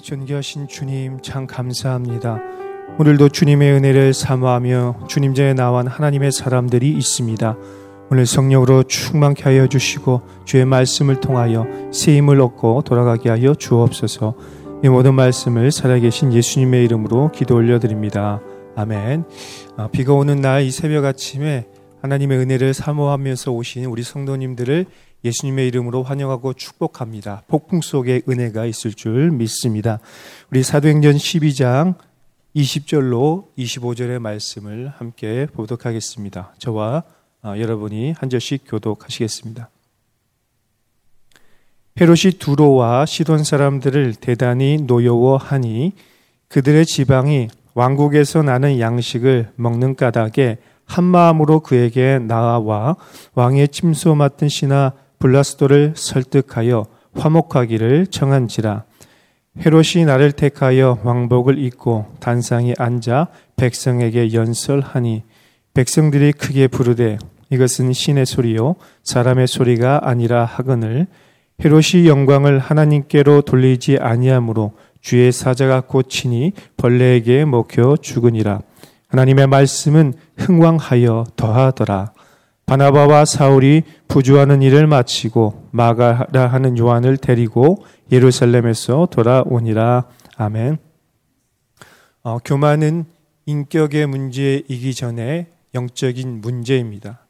존귀하신 주님 참 감사합니다. 오늘도 주님의 은혜를 사모하며 주님 전에 나온 하나님의 사람들이 있습니다. 오늘 성령으로 충만케 하여 주시고 주의 말씀을 통하여 새 힘을 얻고 돌아가게 하여 주옵소서. 이 모든 말씀을 살아계신 예수님의 이름으로 기도 올려드립니다. 아멘. 아, 비가 오는 날 이 새벽 아침에 하나님의 은혜를 사모하면서 오신 우리 성도님들을 예수님의 이름으로 환영하고 축복합니다. 폭풍 속에 은혜가 있을 줄 믿습니다. 우리 사도행전 12장 20절로 25절의 말씀을 함께 보도록 하겠습니다. 저와 아, 여러분이 한 절씩 교독하시겠습니다. 헤롯이 두로와 시돈 사람들을 대단히 노여워하니 그들의 지방이 왕국에서 나는 양식을 먹는 까닭에 한 마음으로 그에게 나아와 왕의 침소 맡은 신하 블라스도를 설득하여 화목하기를 정한지라. 헤롯이 나를 택하여 왕복을 입고 단상에 앉아 백성에게 연설하니 백성들이 크게 부르되 이것은 신의 소리요 사람의 소리가 아니라 하거늘. 헤롯이 영광을 하나님께로 돌리지 아니하므로 주의 사자가 고치니 벌레에게 먹혀 죽으니라. 하나님의 말씀은 흥왕하여 더하더라 바나바와 사울이 부주하는 일을 마치고 마가라 하는 요한을 데리고 예루살렘에서 돌아오니라. 아멘. 어, 교만은 인격의 문제이기 전에 영적인 문제입니다.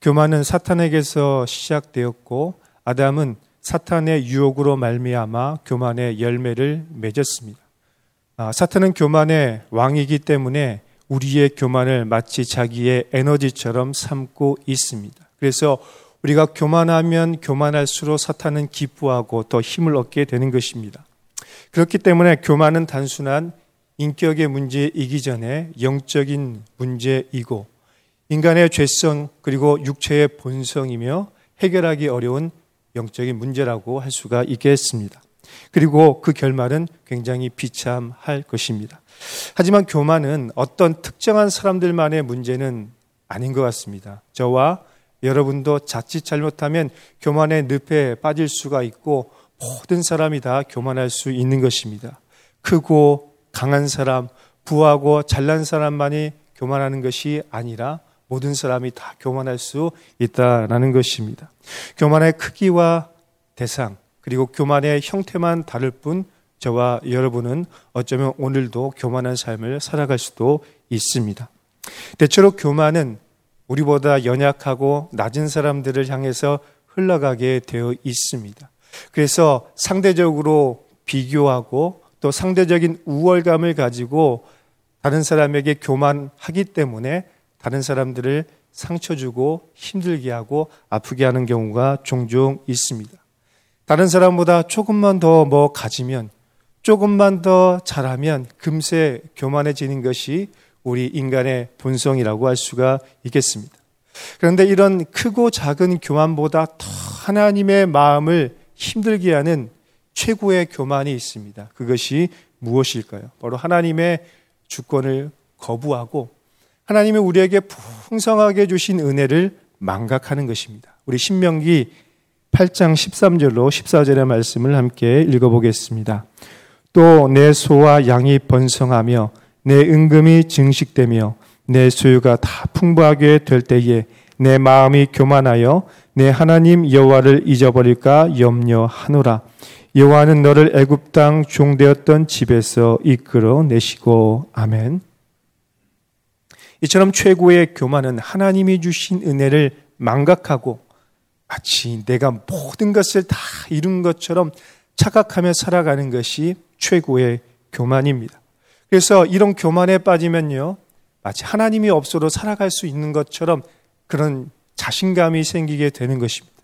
교만은 사탄에게서 시작되었고 아담은 사탄의 유혹으로 말미암아 교만의 열매를 맺었습니다. 아, 사탄은 교만의 왕이기 때문에 우리의 교만을 마치 자기의 에너지처럼 삼고 있습니다. 그래서 우리가 교만하면 교만할수록 사탄은 기뻐하고 더 힘을 얻게 되는 것입니다. 그렇기 때문에 교만은 단순한 인격의 문제이기 전에 영적인 문제이고 인간의 죄성 그리고 육체의 본성이며 해결하기 어려운 영적인 문제라고 할 수가 있겠습니다. 그리고 그 결말은 굉장히 비참할 것입니다. 하지만 교만은 어떤 특정한 사람들만의 문제는 아닌 것 같습니다. 저와 여러분도 자칫 잘못하면 교만의 늪에 빠질 수가 있고 모든 사람이 다 교만할 수 있는 것입니다. 크고 강한 사람, 부하고 잘난 사람만이 교만하는 것이 아니라 모든 사람이 다 교만할 수 있다라는 것입니다. 교만의 크기와 대상, 그리고 교만의 형태만 다를 뿐 저와 여러분은 어쩌면 오늘도 교만한 삶을 살아갈 수도 있습니다. 대체로 교만은 우리보다 연약하고 낮은 사람들을 향해서 흘러가게 되어 있습니다. 그래서 상대적으로 비교하고 또 상대적인 우월감을 가지고 다른 사람에게 교만하기 때문에 다른 사람들을 상처 주고 힘들게 하고 아프게 하는 경우가 종종 있습니다. 다른 사람보다 조금만 더 뭐 가지면 조금만 더 잘하면 금세 교만해지는 것이 우리 인간의 본성이라고 할 수가 있겠습니다. 그런데 이런 크고 작은 교만보다 더 하나님의 마음을 힘들게 하는 최고의 교만이 있습니다. 그것이 무엇일까요? 바로 하나님의 주권을 거부하고 하나님이 우리에게 풍성하게 주신 은혜를 망각하는 것입니다. 우리 신명기 8장 13절로 14절의 말씀을 함께 읽어보겠습니다. 또 내 소와 양이 번성하며 내 은금이 증식되며 내 소유가 다 풍부하게 될 때에 내 마음이 교만하여 내 하나님 여호와를 잊어버릴까 염려하노라. 여호와는 너를 애굽 땅 종되었던 집에서 이끌어 내시고 아멘. 이처럼 최고의 교만은 하나님이 주신 은혜를 망각하고 마치 내가 모든 것을 다 이룬 것처럼 착각하며 살아가는 것이 최고의 교만입니다. 그래서 이런 교만에 빠지면요, 마치 하나님이 없어도 살아갈 수 있는 것처럼 그런 자신감이 생기게 되는 것입니다.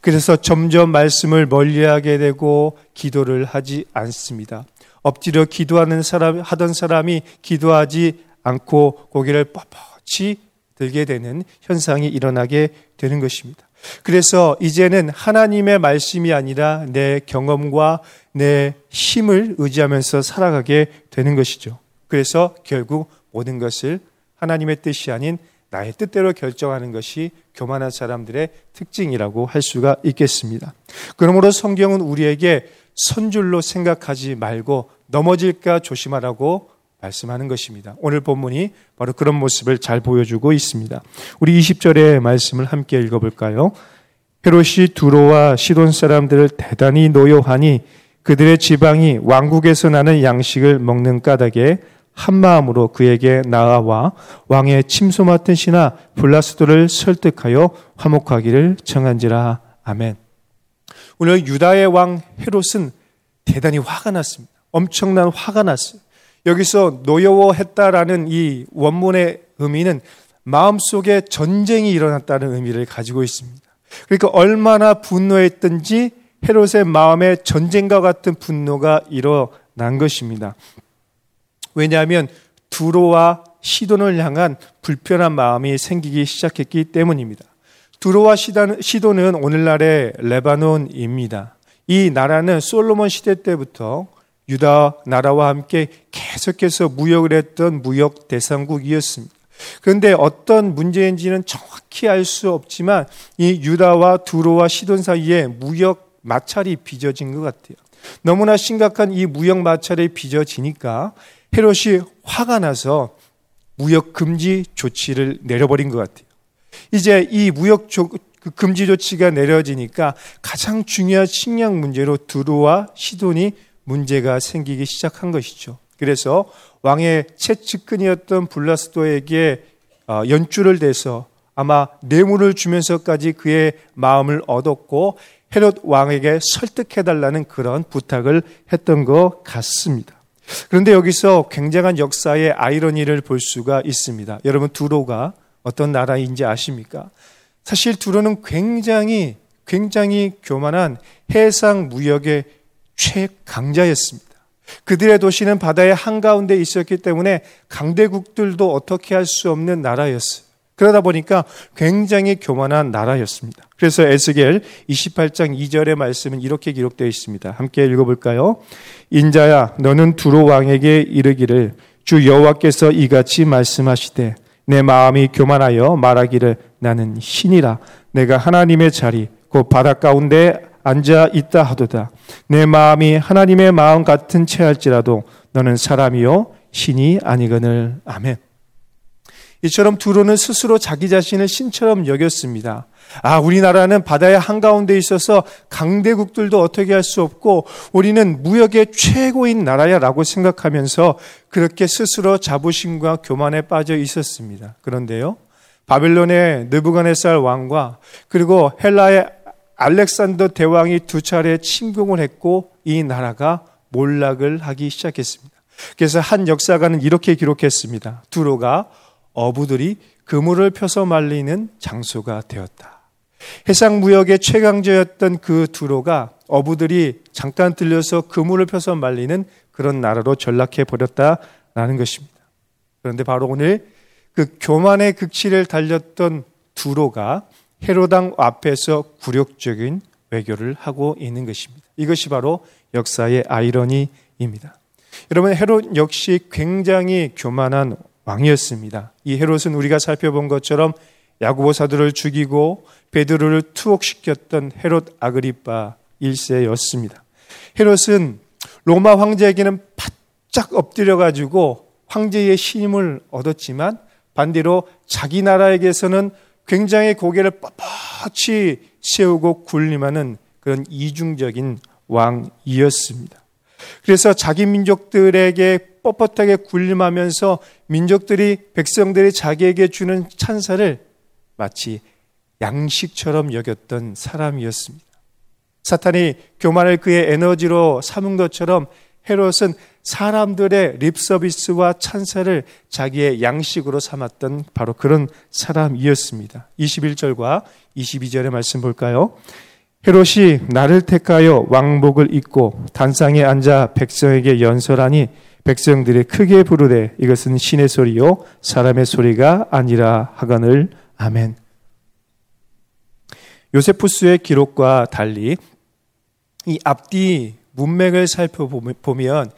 그래서 점점 말씀을 멀리하게 되고 기도를 하지 않습니다. 엎드려 기도하는 사람 하던 사람이 기도하지 않고 고개를 뻣뻣이 들게 되는 현상이 일어나게 되는 것입니다. 그래서 이제는 하나님의 말씀이 아니라 내 경험과 내 힘을 의지하면서 살아가게 되는 것이죠. 그래서 결국 모든 것을 하나님의 뜻이 아닌 나의 뜻대로 결정하는 것이 교만한 사람들의 특징이라고 할 수가 있겠습니다. 그러므로 성경은 우리에게 선줄로 생각하지 말고 넘어질까 조심하라고 말씀하는 것입니다. 오늘 본문이 바로 그런 모습을 잘 보여주고 있습니다. 우리 20절의 말씀을 함께 읽어볼까요? 헤롯이 두로와 시돈 사람들을 대단히 노여하니 그들의 지방이 왕국에서 나는 양식을 먹는 까닭에 한 마음으로 그에게 나아와 왕의 침소 맡은 신하 블라스도를 설득하여 화목하기를 청한지라. 아멘. 오늘 유다의 왕 헤롯은 대단히 화가 났습니다. 엄청난 화가 났어요. 여기서 노여워했다라는 이 원문의 의미는 마음속에 전쟁이 일어났다는 의미를 가지고 있습니다. 그러니까 얼마나 분노했든지 헤롯의 마음에 전쟁과 같은 분노가 일어난 것입니다. 왜냐하면 두로와 시돈을 향한 불편한 마음이 생기기 시작했기 때문입니다. 두로와 시돈은 오늘날의 레바논입니다. 이 나라는 솔로몬 시대 때부터 유다 나라와 함께 계속해서 무역을 했던 무역 대상국이었습니다. 그런데 어떤 문제인지는 정확히 알 수 없지만 이 유다와 두로와 시돈 사이에 무역 마찰이 빚어진 것 같아요. 너무나 심각한 이 무역 마찰이 빚어지니까 헤롯이 화가 나서 무역 금지 조치를 내려버린 것 같아요. 이제 이 무역 조, 그 금지 조치가 내려지니까 가장 중요한 식량 문제로 두루와 시돈이 문제가 생기기 시작한 것이죠. 그래서 왕의 채측근이었던 블라스도에게 어, 연주를 대서 아마 뇌물을 주면서까지 그의 마음을 얻었고 헤롯 왕에게 설득해달라는 그런 부탁을 했던 것 같습니다. 그런데 여기서 굉장한 역사의 아이러니를 볼 수가 있습니다. 여러분 두로가 어떤 나라인지 아십니까? 사실 두로는 굉장히 굉장히 교만한 해상 무역의 최강자였습니다. 그들의 도시는 바다의 한가운데 있었기 때문에 강대국들도 어떻게 할 수 없는 나라였어요. 그러다 보니까 굉장히 교만한 나라였습니다. 그래서 에스겔 28장 2절의 말씀은 이렇게 기록되어 있습니다. 함께 읽어볼까요? 인자야, 너는 두로 왕에게 이르기를 주 여호와께서 이같이 말씀하시되 내 마음이 교만하여 말하기를 나는 신이라 내가 하나님의 자리 곧 바다 가운데 앉아 있다 하도다. 내 마음이 하나님의 마음 같은 채할지라도 너는 사람이요 신이 아니거늘 아멘. 이처럼 두로는 스스로 자기 자신을 신처럼 여겼습니다. 아, 우리나라는 바다의 한가운데 있어서 강대국들도 어떻게 할 수 없고 우리는 무역의 최고인 나라야라고 생각하면서 그렇게 스스로 자부심과 교만에 빠져 있었습니다. 그런데요. 바벨론의 느부갓네살 왕과 그리고 헬라의 알렉산더 대왕이 두 차례 침공을 했고 이 나라가 몰락을 하기 시작했습니다. 그래서 한 역사가는 이렇게 기록했습니다. 두로가 어부들이 그물을 펴서 말리는 장소가 되었다. 해상 무역의 최강자였던 그 두로가 어부들이 잠깐 들려서 그물을 펴서 말리는 그런 나라로 전락해 버렸다라는 것입니다. 그런데 바로 오늘 그 교만의 극치를 달렸던 두로가 헤로당 앞에서 굴욕적인 외교를 하고 있는 것입니다. 이것이 바로 역사의 아이러니입니다. 여러분 헤롯 역시 굉장히 교만한 왕이었습니다. 이 헤롯은 우리가 살펴본 것처럼 야구보 사도를 죽이고 베드로를 투옥시켰던 헤롯 아그리파 1세였습니다. 헤롯은 로마 황제에게는 바짝 엎드려 가지고 황제의 신임을 얻었지만 반대로 자기 나라에게서는 굉장히 고개를 뻣뻣이 세우고 군림하는 그런 이중적인 왕이었습니다. 그래서 자기 민족들에게 뻣뻣하게 군림하면서 민족들이 백성들이 자기에게 주는 찬사를 마치 양식처럼 여겼던 사람이었습니다. 사탄이 교만을 그의 에너지로 삼은 것처럼 헤롯은 사람들의 립서비스와 찬사를 자기의 양식으로 삼았던 바로 그런 사람이었습니다. 21절과 22절의 말씀 볼까요? 헤롯이 나를 택하여 왕복을 입고 단상에 앉아 백성에게 연설하니 백성들이 크게 부르되 이것은 신의 소리요 사람의 소리가 아니라 하거늘 아멘. 요세푸스의 기록과 달리 이 앞뒤 문맥을 살펴보면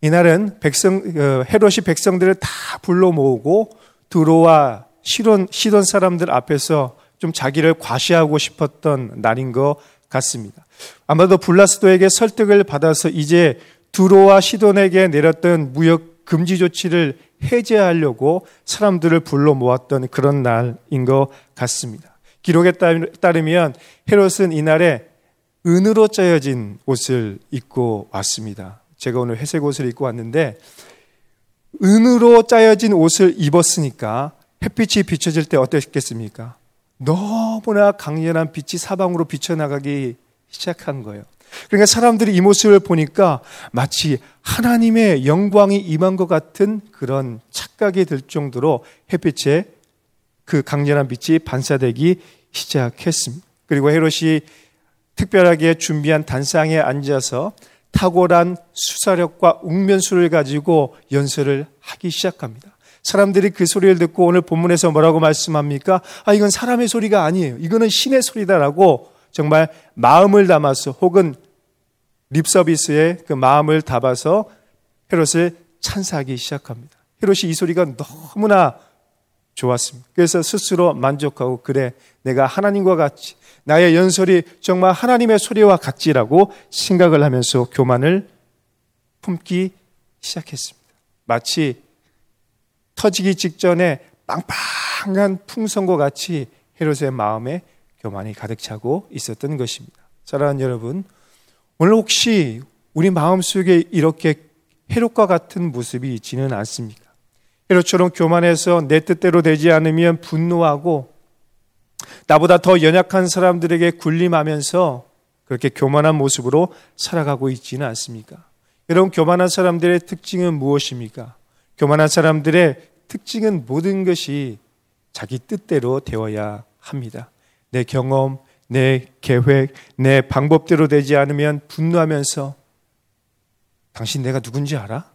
이날은 백성 어, 헤롯이 백성들을 다 불러 모으고 두로와 시돈 시돈 사람들 앞에서 좀 자기를 과시하고 싶었던 날인 것 같습니다. 아마도 블라스도에게 설득을 받아서 이제 두로와 시돈에게 내렸던 무역 금지 조치를 해제하려고 사람들을 불러 모았던 그런 날인 것 같습니다. 기록에 따르면 헤롯은 이날에 은으로 짜여진 옷을 입고 왔습니다. 제가 오늘 회색 옷을 입고 왔는데 은으로 짜여진 옷을 입었으니까 햇빛이 비춰질 때 어땠겠습니까? 너무나 강렬한 빛이 사방으로 비쳐나가기 시작한 거예요. 그러니까 사람들이 이 모습을 보니까 마치 하나님의 영광이 임한 것 같은 그런 착각이 들 정도로 햇빛에 그 강렬한 빛이 반사되기 시작했습니다. 그리고 헤롯이 특별하게 준비한 단상에 앉아서 탁월한 수사력과 웅면수를 가지고 연설을 하기 시작합니다. 사람들이 그 소리를 듣고 오늘 본문에서 뭐라고 말씀합니까? 아, 이건 사람의 소리가 아니에요. 이거는 신의 소리다라고 정말 마음을 담아서 혹은 립서비스에 그 마음을 담아서 헤롯을 찬사하기 시작합니다. 헤롯이 이 소리가 너무나 좋았습니다. 그래서 스스로 만족하고 그래 내가 하나님과 같이 나의 연설이 정말 하나님의 소리와 같지라고 생각을 하면서 교만을 품기 시작했습니다. 마치 터지기 직전에 빵빵한 풍선과 같이 헤롯의 마음에 교만이 가득 차고 있었던 것입니다. 사랑하는 여러분, 오늘 혹시 우리 마음속에 이렇게 헤롯과 같은 모습이 있지는 않습니까? 헤롯처럼 교만해서 내 뜻대로 되지 않으면 분노하고 나보다 더 연약한 사람들에게 군림하면서 그렇게 교만한 모습으로 살아가고 있지는 않습니까? 여러분, 교만한 사람들의 특징은 무엇입니까? 교만한 사람들의 특징은 모든 것이 자기 뜻대로 되어야 합니다. 내 경험, 내 계획, 내 방법대로 되지 않으면 분노하면서 당신 내가 누군지 알아?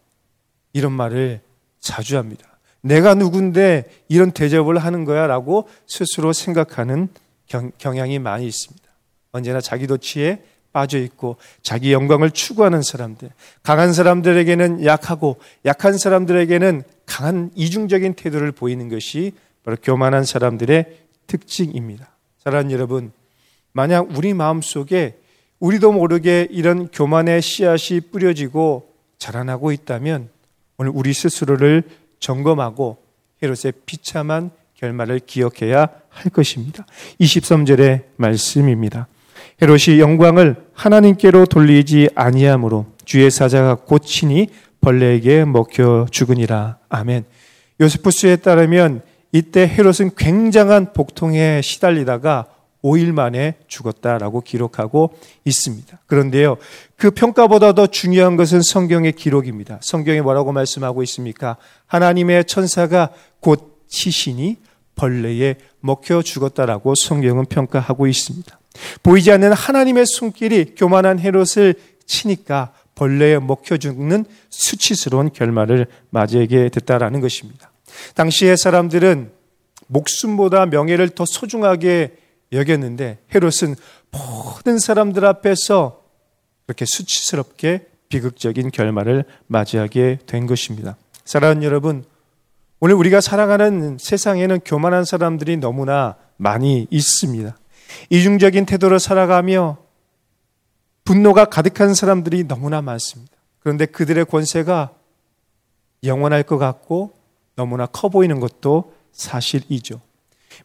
이런 말을 자주 합니다. 내가 누군데 이런 대접을 하는 거야 라고 스스로 생각하는 경, 향이 많이 있습니다. 언제나 자기 도취에 빠져 있고 자기 영광을 추구하는 사람들, 강한 사람들에게는 약하고 약한 사람들에게는 강한 이중적인 태도를 보이는 것이 바로 교만한 사람들의 특징입니다. 사랑하는 여러분, 만약 우리 마음 속에 우리도 모르게 이런 교만의 씨앗이 뿌려지고 자라나고 있다면 오늘 우리 스스로를 점검하고 헤롯의 비참한 결말을 기억해야 할 것입니다. 23절의 말씀입니다. 헤롯이 영광을 하나님께로 돌리지 아니하므로 주의 사자가 고치니 벌레에게 먹혀 죽으니라. 아멘. 요세푸스에 따르면 이때 헤롯은 굉장한 복통에 시달리다가 5일 만에 죽었다라고 기록하고 있습니다. 그런데요, 그 평가보다 더 중요한 것은 성경의 기록입니다. 성경에 뭐라고 말씀하고 있습니까? 하나님의 천사가 곧 치시니 벌레에 먹혀 죽었다라고 성경은 평가하고 있습니다. 보이지 않는 하나님의 손길이 교만한 헤롯을 치니까 벌레에 먹혀 죽는 수치스러운 결말을 맞이하게 됐다라는 것입니다. 당시의 사람들은 목숨보다 명예를 더 소중하게 여겼는데 헤롯은 모든 사람들 앞에서 그렇게 수치스럽게 비극적인 결말을 맞이하게 된 것입니다. 사랑하는 여러분, 오늘 우리가 살아가는 세상에는 교만한 사람들이 너무나 많이 있습니다. 이중적인 태도로 살아가며 분노가 가득한 사람들이 너무나 많습니다. 그런데 그들의 권세가 영원할 것 같고 너무나 커 보이는 것도 사실이죠.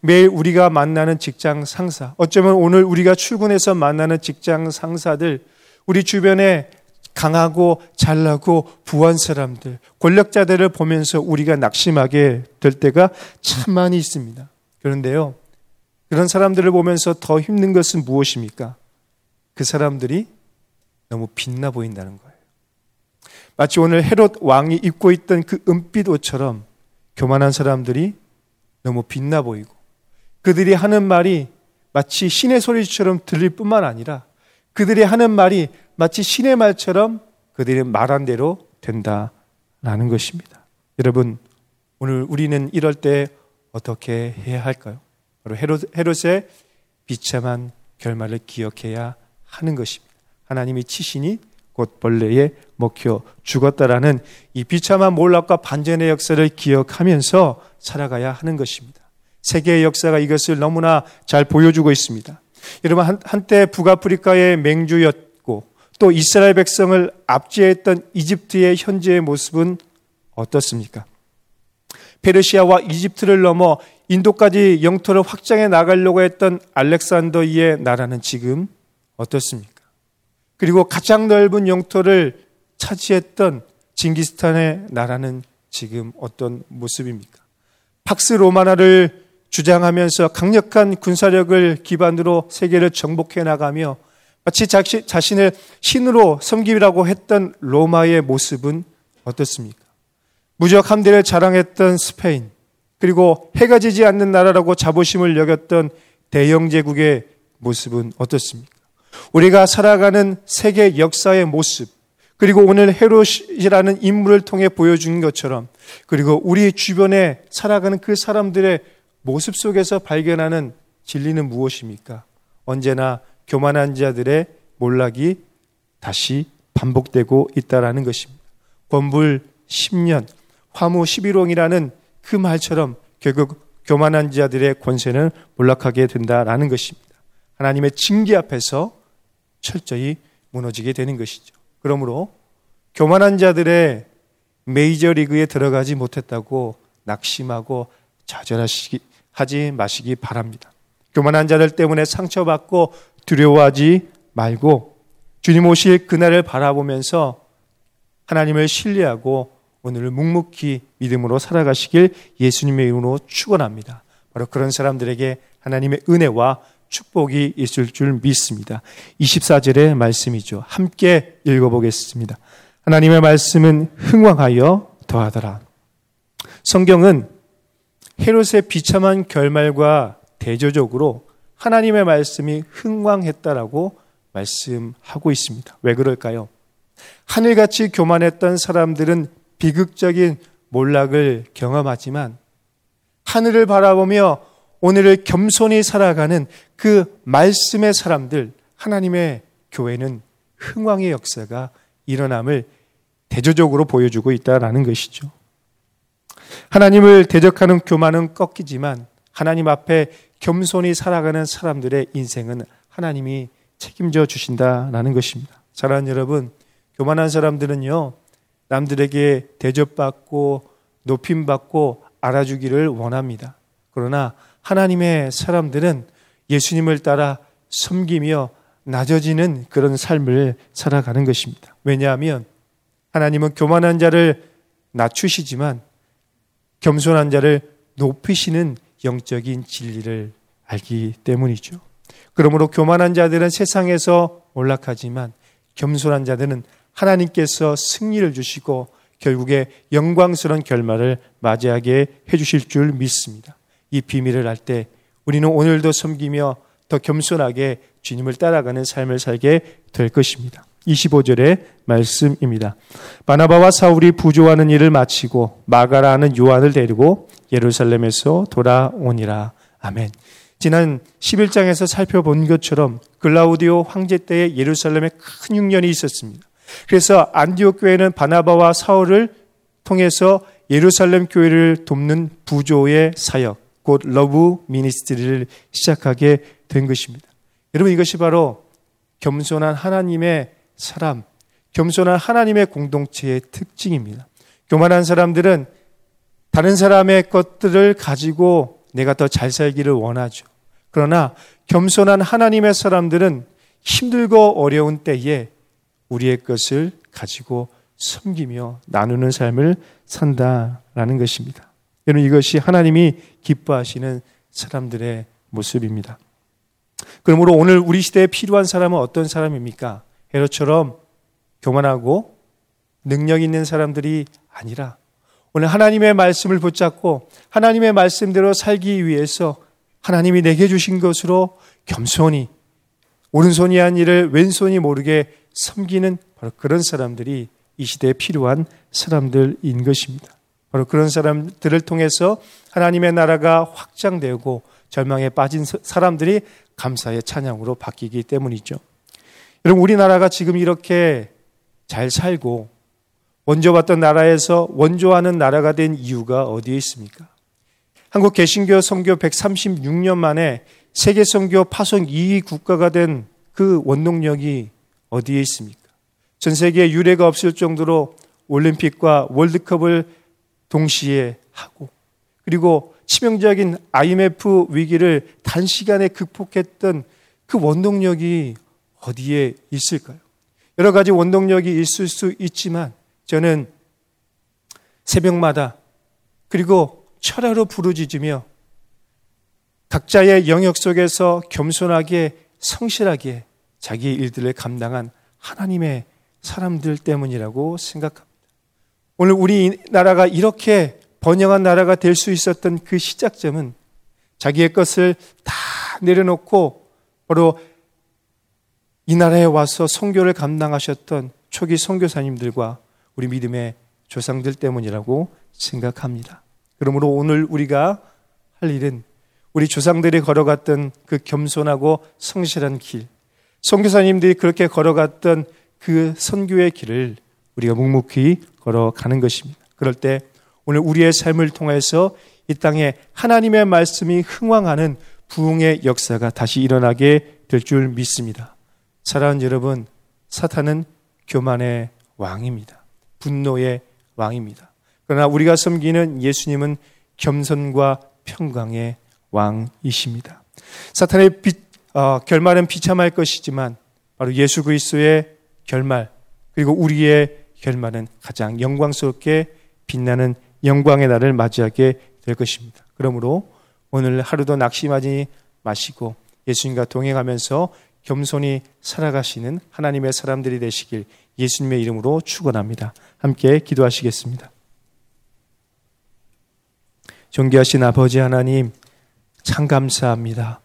매일 우리가 만나는 직장 상사, 어쩌면 오늘 우리가 출근해서 만나는 직장 상사들, 우리 주변에 강하고 잘나고 부한 사람들, 권력자들을 보면서 우리가 낙심하게 될 때가 참 많이 있습니다. 그런데요, 그런 사람들을 보면서 더 힘든 것은 무엇입니까? 그 사람들이 너무 빛나 보인다는 거예요. 마치 오늘 헤롯 왕이 입고 있던 그 은빛 옷처럼 교만한 사람들이 너무 빛나 보이고 그들이 하는 말이 마치 신의 소리처럼 들릴 뿐만 아니라 그들이 하는 말이 마치 신의 말처럼 그들이 말한 대로 된다라는 것입니다. 여러분, 오늘 우리는 이럴 때 어떻게 해야 할까요? 바로 헤롯, 헤롯의 비참한 결말을 기억해야 하는 것입니다. 하나님이 치시니 곧 벌레에 먹혀 죽었다라는 이 비참한 몰락과 반전의 역사를 기억하면서 살아가야 하는 것입니다. 세계의 역사가 이것을 너무나 잘 보여주고 있습니다. 여러분 한, 한때 북아프리카의 맹주였고 또 이스라엘 백성을 압제했던 이집트의 현재의 모습은 어떻습니까? 페르시아와 이집트를 넘어 인도까지 영토를 확장해 나가려고 했던 알렉산더의 나라는 지금 어떻습니까? 그리고 가장 넓은 영토를 차지했던 징기스탄의 나라는 지금 어떤 모습입니까? 팍스 로마나를 주장하면서 강력한 군사력을 기반으로 세계를 정복해 나가며 마치 자신을 신으로 섬기라고 했던 로마의 모습은 어떻습니까? 무적 함대를 자랑했던 스페인, 그리고 해가 지지 않는 나라라고 자부심을 여겼던 대영 제국의 모습은 어떻습니까? 우리가 살아가는 세계 역사의 모습, 그리고 오늘 헤롯이라는 인물을 통해 보여준 것처럼, 그리고 우리 주변에 살아가는 그 사람들의 모습 속에서 발견하는 진리는 무엇입니까? 언제나 교만한 자들의 몰락이 다시 반복되고 있다라는 것입니다. 권불 10년, 화무 11홍이라는 그 말처럼 결국 교만한 자들의 권세는 몰락하게 된다라는 것입니다. 하나님의 징계 앞에서 철저히 무너지게 되는 것이죠. 그러므로 교만한 자들의 메이저리그에 들어가지 못했다고 낙심하고 좌절하시기 하지 마시기 바랍니다. 교만한 자들 때문에 상처받고 두려워하지 말고 주님 오실 그날을 바라보면서 하나님을 신뢰하고 오늘을 묵묵히 믿음으로 살아가시길 예수님의 이름으로 축원합니다. 바로 그런 사람들에게 하나님의 은혜와 축복이 있을 줄 믿습니다. 24절의 말씀이죠. 함께 읽어보겠습니다. 하나님의 말씀은 흥왕하여 더하더라. 성경은 헤롯의 비참한 결말과 대조적으로 하나님의 말씀이 흥왕했다라고 말씀하고 있습니다. 왜 그럴까요? 하늘같이 교만했던 사람들은 비극적인 몰락을 경험하지만 하늘을 바라보며 오늘을 겸손히 살아가는 그 말씀의 사람들, 하나님의 교회는 흥왕의 역사가 일어남을 대조적으로 보여주고 있다라는 것이죠. 하나님을 대적하는 교만은 꺾이지만 하나님 앞에 겸손히 살아가는 사람들의 인생은 하나님이 책임져 주신다라는 것입니다. 사랑하는 여러분, 교만한 사람들은요, 남들에게 대접받고 높임받고 알아주기를 원합니다. 그러나 하나님의 사람들은 예수님을 따라 섬기며 낮아지는 그런 삶을 살아가는 것입니다. 왜냐하면 하나님은 교만한 자를 낮추시지만 겸손한 자를 높이시는 영적인 진리를 알기 때문이죠. 그러므로 교만한 자들은 세상에서 올락하지만 겸손한 자들은 하나님께서 승리를 주시고 결국에 영광스러운 결말을 맞이하게 해주실 줄 믿습니다. 이 비밀을 알 때 우리는 오늘도 섬기며 더 겸손하게 주님을 따라가는 삶을 살게 될 것입니다. 25절의 말씀입니다. 바나바와 사울이 부조하는 일을 마치고 마가라는 요한을 데리고 예루살렘에서 돌아오니라. 아멘. 지난 11장에서 살펴본 것처럼 글라우디오 황제 때에 예루살렘에 큰 흉년이 있었습니다. 그래서 안디옥 교회는 바나바와 사울을 통해서 예루살렘 교회를 돕는 부조의 사역, 곧 love ministry를 시작하게 된 것입니다. 여러분 이것이 바로 겸손한 하나님의 사람, 겸손한 하나님의 공동체의 특징입니다. 교만한 사람들은 다른 사람의 것들을 가지고 내가 더 잘 살기를 원하죠. 그러나 겸손한 하나님의 사람들은 힘들고 어려운 때에 우리의 것을 가지고 섬기며 나누는 삶을 산다라는 것입니다. 여러분 이것이 하나님이 기뻐하시는 사람들의 모습입니다. 그러므로 오늘 우리 시대에 필요한 사람은 어떤 사람입니까? 헤로처럼 교만하고 능력 있는 사람들이 아니라 오늘 하나님의 말씀을 붙잡고 하나님의 말씀대로 살기 위해서 하나님이 내게 주신 것으로 겸손히 오른손이 한 일을 왼손이 모르게 섬기는 바로 그런 사람들이 이 시대에 필요한 사람들인 것입니다. 바로 그런 사람들을 통해서 하나님의 나라가 확장되고 절망에 빠진 사람들이 감사의 찬양으로 바뀌기 때문이죠. 여러분, 우리나라가 지금 이렇게 잘 살고 원조받던 나라에서 원조하는 나라가 된 이유가 어디에 있습니까? 한국 개신교 선교 136년 만에 세계 선교 파송 2위 국가가 된 그 원동력이 어디에 있습니까? 전 세계에 유례가 없을 정도로 올림픽과 월드컵을 동시에 하고 그리고 치명적인 IMF 위기를 단시간에 극복했던 그 원동력이 어디에 있을까요? 여러 가지 원동력이 있을 수 있지만 저는 새벽마다 그리고 철야로 부르짖으며 각자의 영역 속에서 겸손하게 성실하게 자기 일들을 감당한 하나님의 사람들 때문이라고 생각합니다. 오늘 우리 나라가 이렇게 번영한 나라가 될 수 있었던 그 시작점은 자기의 것을 다 내려놓고 바로 이 나라에 와서 선교를 감당하셨던 초기 선교사님들과 우리 믿음의 조상들 때문이라고 생각합니다. 그러므로 오늘 우리가 할 일은 우리 조상들이 걸어갔던 그 겸손하고 성실한 길, 선교사님들이 그렇게 걸어갔던 그 선교의 길을 우리가 묵묵히 걸어가는 것입니다. 그럴 때 오늘 우리의 삶을 통해서 이 땅에 하나님의 말씀이 흥왕하는 부흥의 역사가 다시 일어나게 될 줄 믿습니다. 사랑하는 여러분, 사탄은 교만의 왕입니다. 분노의 왕입니다. 그러나 우리가 섬기는 예수님은 겸손과 평강의 왕이십니다. 사탄의 비, 어, 결말은 비참할 것이지만 바로 예수 그리스도의 결말 그리고 우리의 결말은 가장 영광스럽게 빛나는 영광의 날을 맞이하게 될 것입니다. 그러므로 오늘 하루도 낙심하지 마시고 예수님과 동행하면서 겸손히 살아가시는 하나님의 사람들이 되시길 예수님의 이름으로 축원합니다. 함께 기도하시겠습니다. 존귀하신 아버지 하나님 참 감사합니다.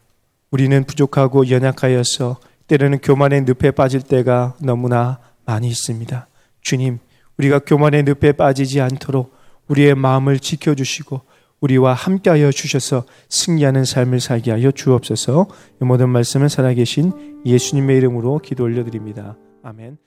우리는 부족하고 연약하여서 때로는 교만의 늪에 빠질 때가 너무나 많이 있습니다. 주님, 우리가 교만의 늪에 빠지지 않도록 우리의 마음을 지켜주시고 우리와 함께하여 주셔서 승리하는 삶을 살게 하여 주옵소서. 이 모든 말씀을 살아계신 예수님의 이름으로 기도 올려드립니다. 아멘.